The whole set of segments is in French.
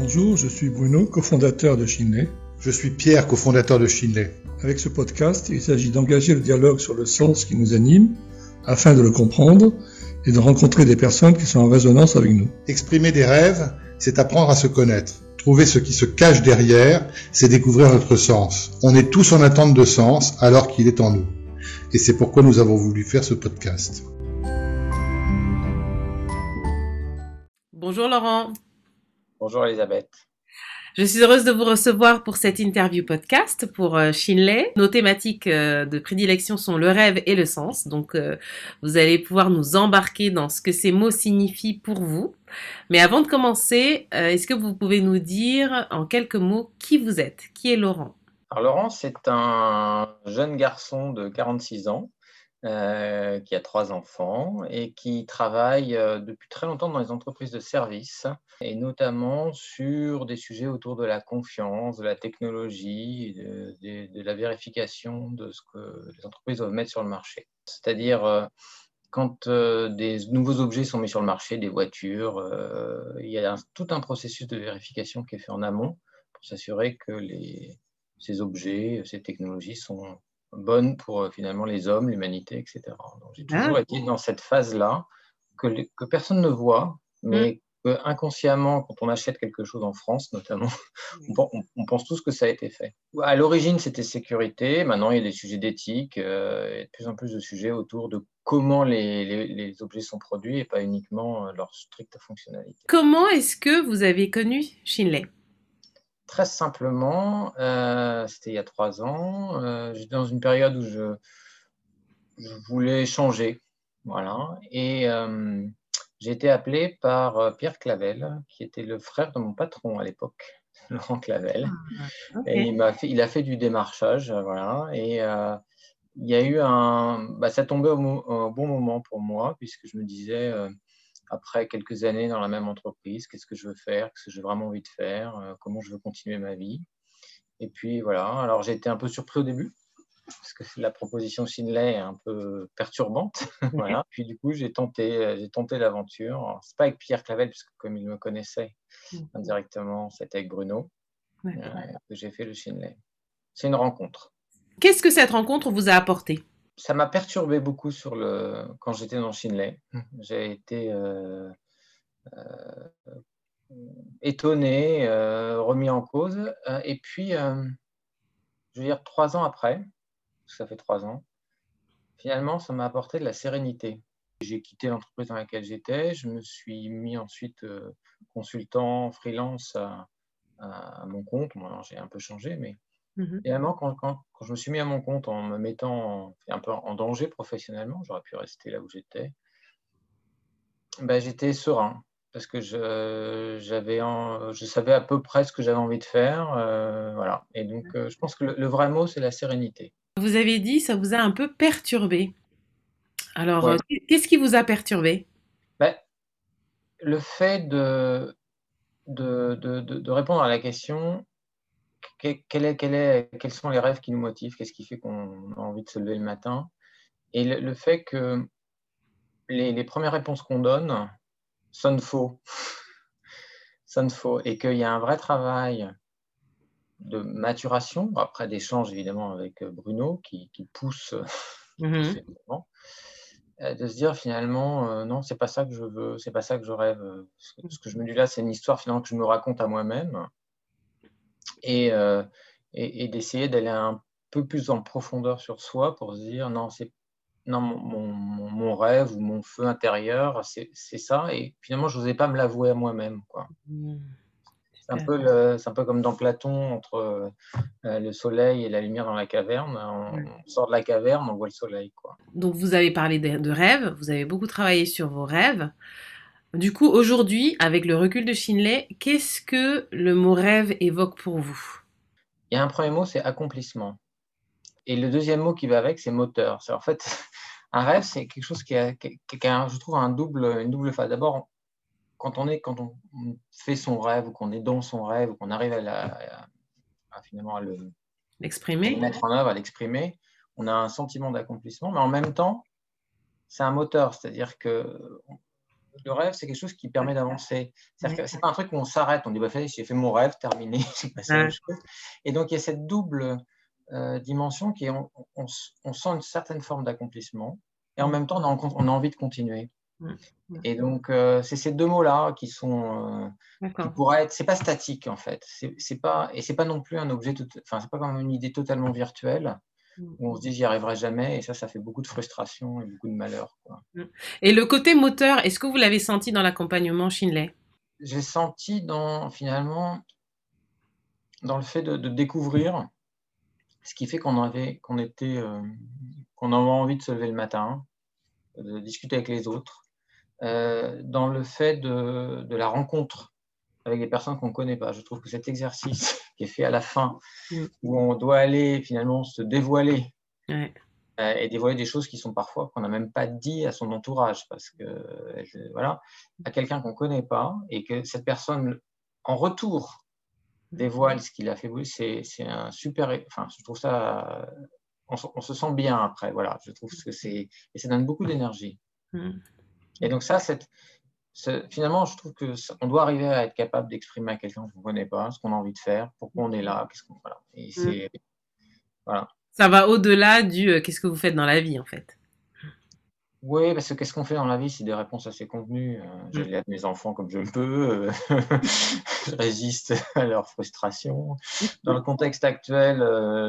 Bonjour, je suis Bruno, cofondateur de Shinley. Je suis Pierre, cofondateur de Shinley. Avec ce podcast, il s'agit d'engager le dialogue sur le sens qui nous anime afin de le comprendre et de rencontrer des personnes qui sont en résonance avec nous. Exprimer des rêves, c'est apprendre à se connaître. Trouver ce qui se cache derrière, c'est découvrir notre sens. On est tous en attente de sens alors qu'il est en nous. Et c'est pourquoi nous avons voulu faire ce podcast. Bonjour Laurent. Bonjour Elisabeth. Je suis heureuse de vous recevoir pour cette interview podcast pour euh, Shinley. Nos thématiques euh, de prédilection sont le rêve et le sens. Donc, euh, vous allez pouvoir nous embarquer dans ce que ces mots signifient pour vous. Mais avant de commencer, est-ce que vous pouvez nous dire en quelques mots qui vous êtes? Qui est Laurent? Alors, Laurent, c'est un jeune garçon de 46 ans euh, qui a trois enfants et qui travaille euh, depuis très longtemps dans les entreprises de services et notamment sur des sujets autour de la confiance, de la technologie, de, de, la vérification de ce que les entreprises doivent mettre sur le marché. C'est-à-dire euh, quand des nouveaux objets sont mis sur le marché, des voitures, il y a tout un processus de vérification qui est fait en amont pour s'assurer que ces objets, ces technologies sont bonne pour euh, finalement les hommes, l'humanité, etc. Donc j'ai toujours ah. été dans cette phase-là que, que, personne ne voit, mais mm. que inconsciemment, quand on achète quelque chose en France notamment, on, pense tous que ça a été fait. À l'origine, c'était sécurité. Maintenant, il y a des sujets d'éthique, euh, et de plus en plus de sujets autour de comment les, les, les, objets sont produits et pas uniquement euh, leur stricte fonctionnalité. Comment est-ce que vous avez connu Shinley Très simplement, euh, c'était il y a trois ans. Euh, j'étais dans une période où je, voulais changer. Voilà. Et euh, j'ai été appelé par Pierre Clavel, qui était le frère de mon patron à l'époque, Laurent Clavel. Ah, et il, a fait, il a fait du démarchage. Voilà. Et il y a eu un. Bah, ça tombait au, au, bon moment pour moi, puisque je me disais après quelques années dans la même entreprise, qu'est-ce que je veux faire, qu'est-ce que j'ai vraiment envie de faire, euh, comment je veux continuer ma vie. Et puis voilà, alors j'ai été un peu surpris au début, parce que la proposition Shinley est un peu perturbante. voilà. Puis du coup, j'ai tenté, j'ai tenté l'aventure. C'est pas avec Pierre Clavel, puisque comme il me connaissait mhm. indirectement, c'était avec Bruno euh, que j'ai fait le Shinley. C'est une rencontre. Qu'est-ce que cette rencontre vous a apporté? Ça m'a perturbé beaucoup sur le... quand j'étais dans Shinley. Mmh. J'ai été euh, euh, étonné, euh, remis en cause. et puis, je veux dire, trois ans après, ça fait trois ans, finalement, ça m'a apporté de la sérénité. J'ai quitté l'entreprise dans laquelle j'étais. Je me suis mis ensuite consultant, freelance à, à, mon compte. Moi, j'ai un peu changé, mais Mmh Finalement, quand, quand, quand, je me suis mis à mon compte en me mettant un peu en danger professionnellement, j'aurais pu rester là où j'étais, ben, j'étais serein parce que je, j'avais je savais à peu près ce que j'avais envie de faire. Euh, voilà. Et donc, euh, je pense que le, vrai mot, c'est la sérénité. Vous avez dit ça vous a un peu perturbé. Alors, euh, qu'est-ce qui vous a perturbé? Ben, Le fait de, de, de, de, répondre à la question quels sont les rêves qui nous motivent? Qu'est-ce qui fait qu'on a envie de se lever le matin? Et le, fait que les, premières réponses qu'on donne sonnent faux. sonnent faux. Et qu'il y a un vrai travail de maturation, après d'échanges évidemment avec Bruno qui, pousse, mmh euh, de se dire finalement euh, non c'est pas ça que je veux c'est pas ça que je rêve. Ce que je me dis là c'est une histoire finalement que je me raconte à moi-même euh, et, et, d'essayer d'aller un peu plus en profondeur sur soi pour se dire non, c'est non, mon, mon, rêve ou mon feu intérieur, c'est ça. Et finalement, je n'osais pas me l'avouer à moi-même. Mmh. C'est un, peu un peu comme dans Platon, entre euh, le soleil et la lumière dans la caverne. On, sort de la caverne, on voit le soleil. Quoi. Donc, vous avez parlé de, de rêves, vous avez beaucoup travaillé sur vos rêves. Du coup, aujourd'hui, avec le recul de Shinley, qu'est-ce que le mot rêve évoque pour vous? Il y a un premier mot, c'est accomplissement. Et le deuxième mot qui va avec, c'est moteur. C'est en fait, un rêve, c'est quelque chose qui a, je trouve, un double, une double phase. D'abord, quand on est, quand on fait son rêve ou qu'on est dans son rêve ou qu'on arrive à, la, finalement à le l'exprimer, mettre en œuvre, à l'exprimer, on a un sentiment d'accomplissement, mais en même temps, c'est un moteur, c'est-à-dire que le rêve, c'est quelque chose qui permet d'avancer. C'est pas un truc où on s'arrête, on dit bah, j'ai fait mon rêve, terminé, j'ai passé à chose. Et donc il y a cette double euh, dimension qui est on, on, sent une certaine forme d'accomplissement et en même temps on a, on a envie de continuer. Et donc, euh, c'est ces deux mots-là qui sont, euh, qui pourraient être, c'est pas statique en fait, c'est pas, et c'est pas non plus un objet, enfin, c'est pas comme une idée totalement virtuelle où on se dit j'y arriverai jamais, et ça, ça fait beaucoup de frustration et beaucoup de malheur. Et le côté moteur, est-ce que vous l'avez senti dans l'accompagnement Shinley J'ai senti dans, finalement, dans le fait de, découvrir ce qui fait qu'on avait, qu'on était, euh, qu'on avait envie de se lever le matin, de discuter avec les autres, euh, dans le fait de, de, la rencontre avec des personnes qu'on ne connaît pas. Je trouve que cet exercice qui est fait à la fin, mm. où on doit aller finalement se dévoiler euh, et dévoiler des choses qui sont parfois qu'on n'a même pas dit à son entourage, parce que voilà, à quelqu'un qu'on ne connaît pas, et que cette personne, en retour, dévoile ce qu'il a fait, c'est un super. Enfin, je trouve ça. On, on, se sent bien après, voilà. Je trouve que c'est. Et ça donne beaucoup d'énergie. Mm. Et donc, ça, finalement, je trouve qu'on doit arriver à être capable d'exprimer à quelqu'un qu'on ne connaît pas ce qu'on a envie de faire, pourquoi on est là, qu'est-ce qu'on. Voilà. Et mm. voilà. Ça va au-delà du euh, qu'est-ce que vous faites dans la vie, en fait. Oui, parce que qu'est-ce qu'on fait dans la vie C'est des réponses assez convenues. Euh, je mm. l'aide mes enfants comme je le peux. Euh, je résiste à leur frustration. Dans le contexte actuel,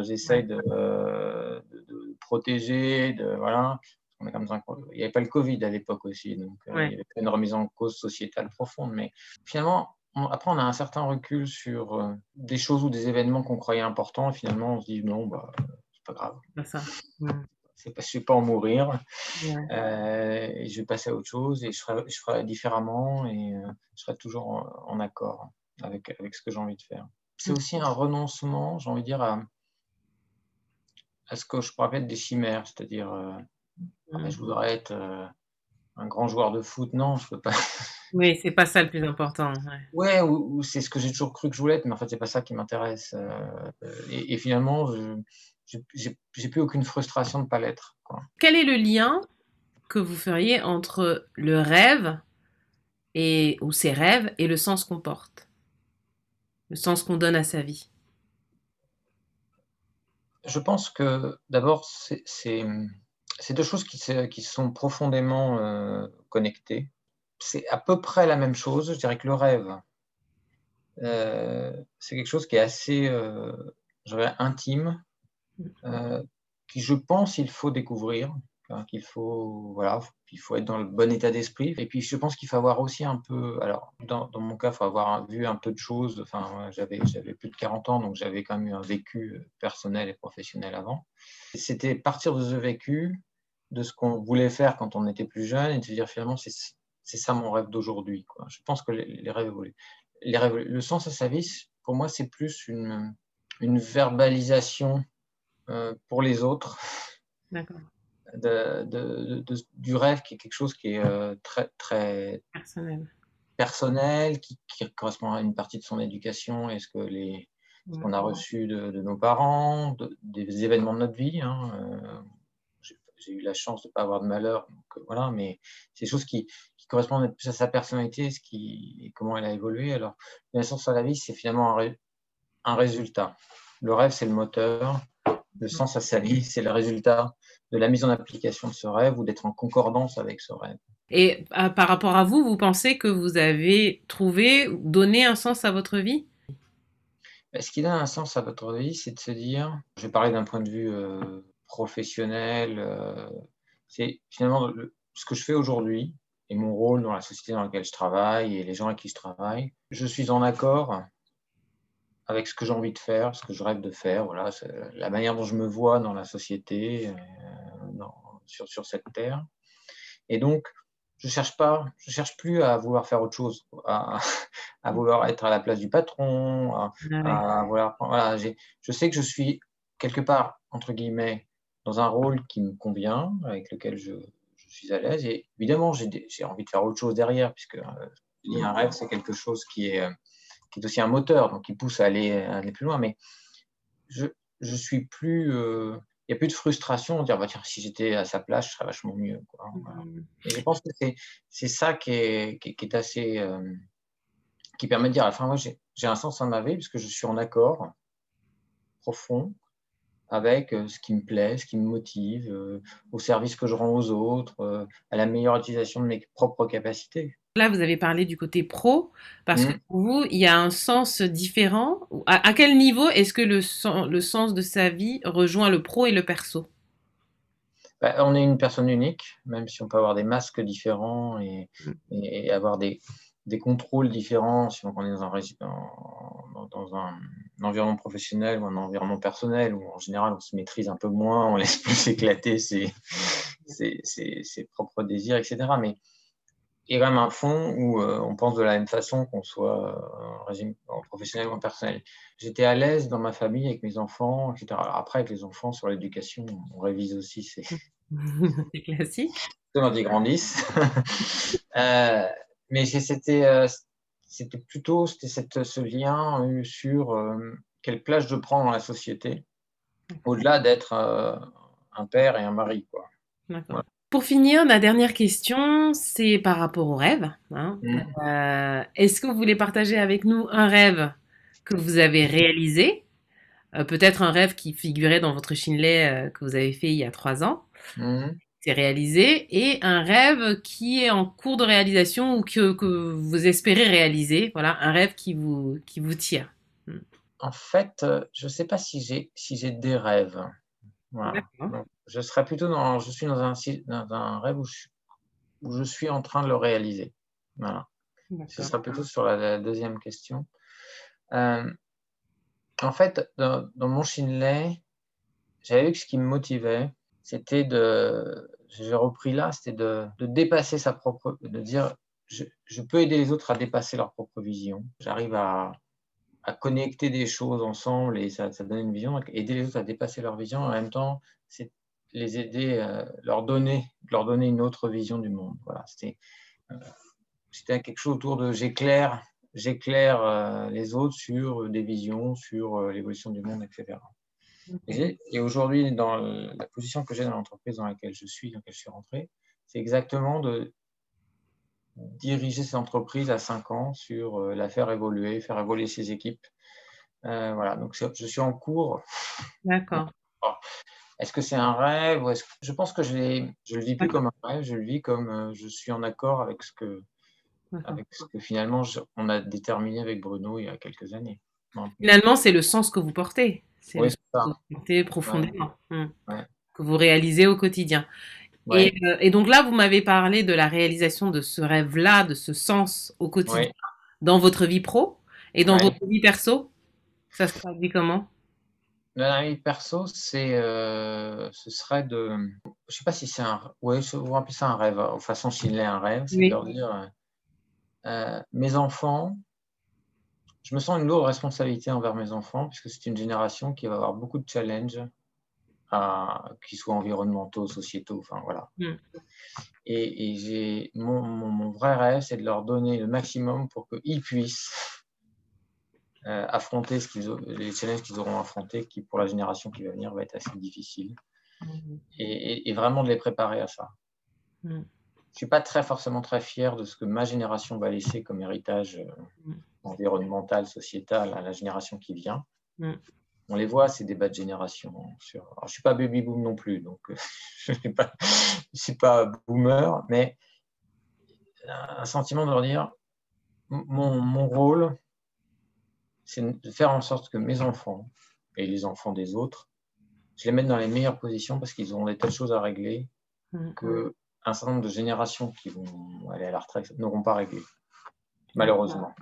j'essaye de, de, de, protéger, de voilà il n'y avait pas le Covid à l'époque aussi, donc euh, il y avait pas une remise en cause sociétale profonde. Mais finalement, après, on a un certain recul sur euh, des choses ou des événements qu'on croyait importants, et finalement, on se dit non, bah, c'est pas grave. C'est ça. C'est pas, je ne vais pas en mourir, euh, et je vais passer à autre chose, et je ferai, je ferai différemment, et je serai toujours en, accord avec, avec ce que j'ai envie de faire. C'est aussi un renoncement, j'ai envie de dire, à, à ce que je pourrais appeler des chimères, c'est-à-dire je voudrais être euh, un grand joueur de foot. Non, je peux pas. Oui, c'est pas ça le plus important. Ouais, ou, c'est ce que j'ai toujours cru que je voulais être, mais en fait, c'est pas ça qui m'intéresse. Euh, et, finalement, j'ai plus aucune frustration de ne pas l'être. Quel est le lien que vous feriez entre le rêve et, ou ses rêves et le sens qu'on porte? Le sens qu'on donne à sa vie? Je pense que d'abord, c'est c'est deux choses qui, sont profondément euh, connectées. C'est à peu près la même chose. Je dirais que le rêve, euh, c'est quelque chose qui est assez euh, intime, qui, je pense, il faut découvrir, qu'il faut, voilà, il faut être dans le bon état d'esprit. Et puis, je pense qu'il faut avoir aussi un peu, alors, dans, dans mon cas, il faut avoir vu un peu de choses. Enfin, j'avais, j'avais plus de 40 ans, donc j'avais quand même eu un vécu personnel et professionnel avant. C'était partir de ce vécu de ce qu'on voulait faire quand on était plus jeune et de se dire finalement c'est ça mon rêve d'aujourd'hui. Je pense que les, rêves Les rêves, le sens à sa vie, pour moi, c'est plus une, une verbalisation euh, pour les autres de, de, du rêve qui est quelque chose qui est euh, très, très personnel, personnel qui, qui, correspond à une partie de son éducation et ce que les qu'on a reçu de, nos parents, des événements de notre vie. Hein, euh, j'ai eu la chance de ne pas avoir de malheur, donc, euh, voilà, mais c'est des choses qui, qui, correspondent plus à sa personnalité ce qui, et comment elle a évolué. Alors, la sens à la vie, c'est finalement un, un, résultat. Le rêve, c'est le moteur. Le sens à sa vie, c'est le résultat de la mise en application de ce rêve ou d'être en concordance avec ce rêve. Et euh, par rapport à vous, vous pensez que vous avez trouvé, donné un sens à votre vie? Ben, Ce qui donne un sens à votre vie, c'est de se dire, je vais parler d'un point de vue euh, professionnel. Euh, c'est finalement ce que je fais aujourd'hui et mon rôle dans la société dans laquelle je travaille et les gens avec qui je travaille. Je suis en accord avec ce que j'ai envie de faire, ce que je rêve de faire. Voilà, la manière dont je me vois dans la société, euh, sur, sur cette terre. Et donc, je cherche pas, je cherche plus à vouloir faire autre chose, à, à vouloir être à la place du patron, à, ah voilà, je sais que je suis quelque part entre guillemets dans un rôle qui me convient, avec lequel je, suis à l'aise. Et évidemment, j'ai envie de faire autre chose derrière, puisque euh, un rêve, c'est quelque chose qui est, euh, qui est aussi un moteur, donc qui pousse à aller, aller plus loin. Mais je, je suis plus. Euh, il n'y a plus de frustration, dire bah, tiens, si j'étais à sa place, je serais vachement mieux. Mmh. Et je pense que c'est ça qui est, qui, est assez. Euh, qui permet de dire à la fin, moi, j'ai un sens dans ma vie, puisque je suis en accord profond avec euh, ce qui me plaît, ce qui me motive, euh, au service que je rends aux autres, à la meilleure utilisation de mes propres capacités. Là, vous avez parlé du côté pro, parce que mmh. pour vous, il y a un sens différent. À, quel niveau est-ce que le, le, sens de sa vie rejoint le pro et le perso? Bah, On est une personne unique, même si on peut avoir des masques différents et, mmh. avoir des, des, contrôles différents, si on est dans un, dans, dans un, environnement professionnel ou un environnement personnel, où en général on se maîtrise un peu moins, on laisse plus éclater ses, ses, ses propres désirs, etc. Mais il y a quand même un fond où euh, on pense de la même façon qu'on soit euh, en régime professionnel ou en personnel. J'étais à l'aise dans ma famille avec mes enfants, etc. Alors après, avec les enfants sur l'éducation, on révise aussi, c'est classique. Quand ils grandissent. euh, mais c'était c'était plutôt c'était cette, ce lien sur euh, quelle place je prends dans la société, au-delà d'être un père et un mari. Quoi. Pour finir, la dernière question, c'est par rapport au rêve. Hein. Mm. Euh, est-ce que vous voulez partager avec nous un rêve que vous avez réalisé? Euh, Peut-être un rêve qui figurait dans votre Chinley euh, que vous avez fait il y a trois ans. Mm. C'est réalisé. Et un rêve qui est en cours de réalisation ou que, que vous espérez réaliser. Voilà, un rêve qui vous, qui vous tire. Mm. En fait, je ne sais pas si j'ai si des rêves je serais plutôt dans, je suis dans un, dans un rêve où je, suis en train de le réaliser. Voilà. Ce sera plutôt sur la, deuxième question. Euh, en fait, dans, mon Shinley, j'avais vu que ce qui me motivait, c'était de, j'ai repris là, c'était de, de, dépasser sa propre, de dire, je, je, peux aider les autres à dépasser leur propre vision. J'arrive à, à connecter des choses ensemble et ça, ça, donne une vision, aider les autres à dépasser leur vision. En même temps, c'est les aider, euh, leur donner, leur donner une autre vision du monde. Voilà, c'était, euh, c'était quelque chose autour de j'éclaire, j'éclaire euh, les autres sur des visions, sur l'évolution du monde, etc. Et, aujourd'hui, dans la position que j'ai dans l'entreprise dans laquelle je suis, dans laquelle je suis rentré, c'est exactement de diriger cette entreprise à 5 ans sur la faire évoluer, faire évoluer ses équipes. voilà, donc je suis en cours. D'accord. Est-ce que c'est un rêve ou est-ce que... Je pense que je ne le vis plus comme un rêve, je le vis comme euh, je suis en accord avec ce que, avec ce que finalement on a déterminé avec Bruno il y a quelques années. Finalement, c'est le sens que vous portez. C'est vous portez profondément, hmm. que vous réalisez au quotidien. Et, euh, et, donc là, vous m'avez parlé de la réalisation de ce rêve-là, de ce sens au quotidien, dans votre vie pro et dans votre vie perso. Ça se traduit comment? La vie perso, c'est, euh, ce serait de, je sais pas si c'est un, ouais, vous appelez ça un rêve, de façon s'il est un rêve, c'est de leur dire, euh, mes enfants, je me sens une lourde responsabilité envers mes enfants, puisque c'est une génération qui va avoir beaucoup de challenges, qu'ils soient environnementaux, sociétaux, enfin voilà. Mm. Et, et j'ai, mon, mon, mon, vrai rêve, c'est de leur donner le maximum pour qu'ils puissent euh, affronter ce qu'ils les challenges qu'ils auront affrontés, qui pour la génération qui va venir va être assez difficile, mhm. et, vraiment de les préparer à ça. Mhm. Je ne suis pas très forcément très fier de ce que ma génération va laisser comme héritage euh, mhm. environnemental, sociétal à la génération qui vient. On les voit, ces débats de génération. Sur... Alors, je ne suis pas baby boom non plus, donc je ne suis, pas boomer, mais un sentiment de leur dire mon, mon rôle, c'est de faire en sorte que mes enfants et les enfants des autres, je les mette dans les meilleures positions parce qu'ils auront des de choses à régler mm. que un certain nombre de générations qui vont aller à la retraite n'auront pas réglé, malheureusement.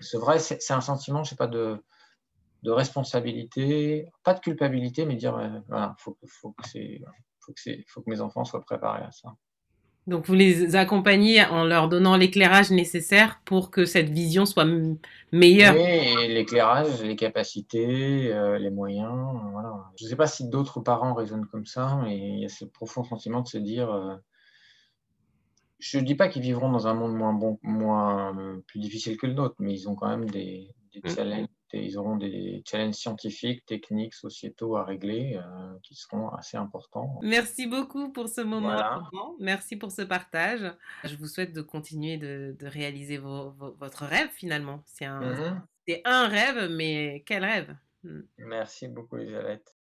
C'est vrai, c'est un sentiment, je sais pas, de, de responsabilité, pas de culpabilité, mais dire, euh, voilà, faut, faut, que faut, que faut que mes enfants soient préparés à ça. Donc vous les accompagnez en leur donnant l'éclairage nécessaire pour que cette vision soit meilleure? Oui, l'éclairage, les capacités, euh, les moyens. Voilà. Je ne sais pas si d'autres parents raisonnent comme ça, mais il y a ce profond sentiment de se dire. Euh, je ne dis pas qu'ils vivront dans un monde moins bon, moins plus difficile que le nôtre, mais ils ont quand même des, des mm. challenges ils auront des challenges scientifiques, techniques, sociétaux à régler euh, qui seront assez importants. Merci beaucoup pour ce moment. Voilà. Merci pour ce partage. Je vous souhaite de continuer de, de réaliser vos, vos, votre rêve finalement. C'est un, mm -hmm. un rêve, mais quel rêve? Merci beaucoup, Elisabeth.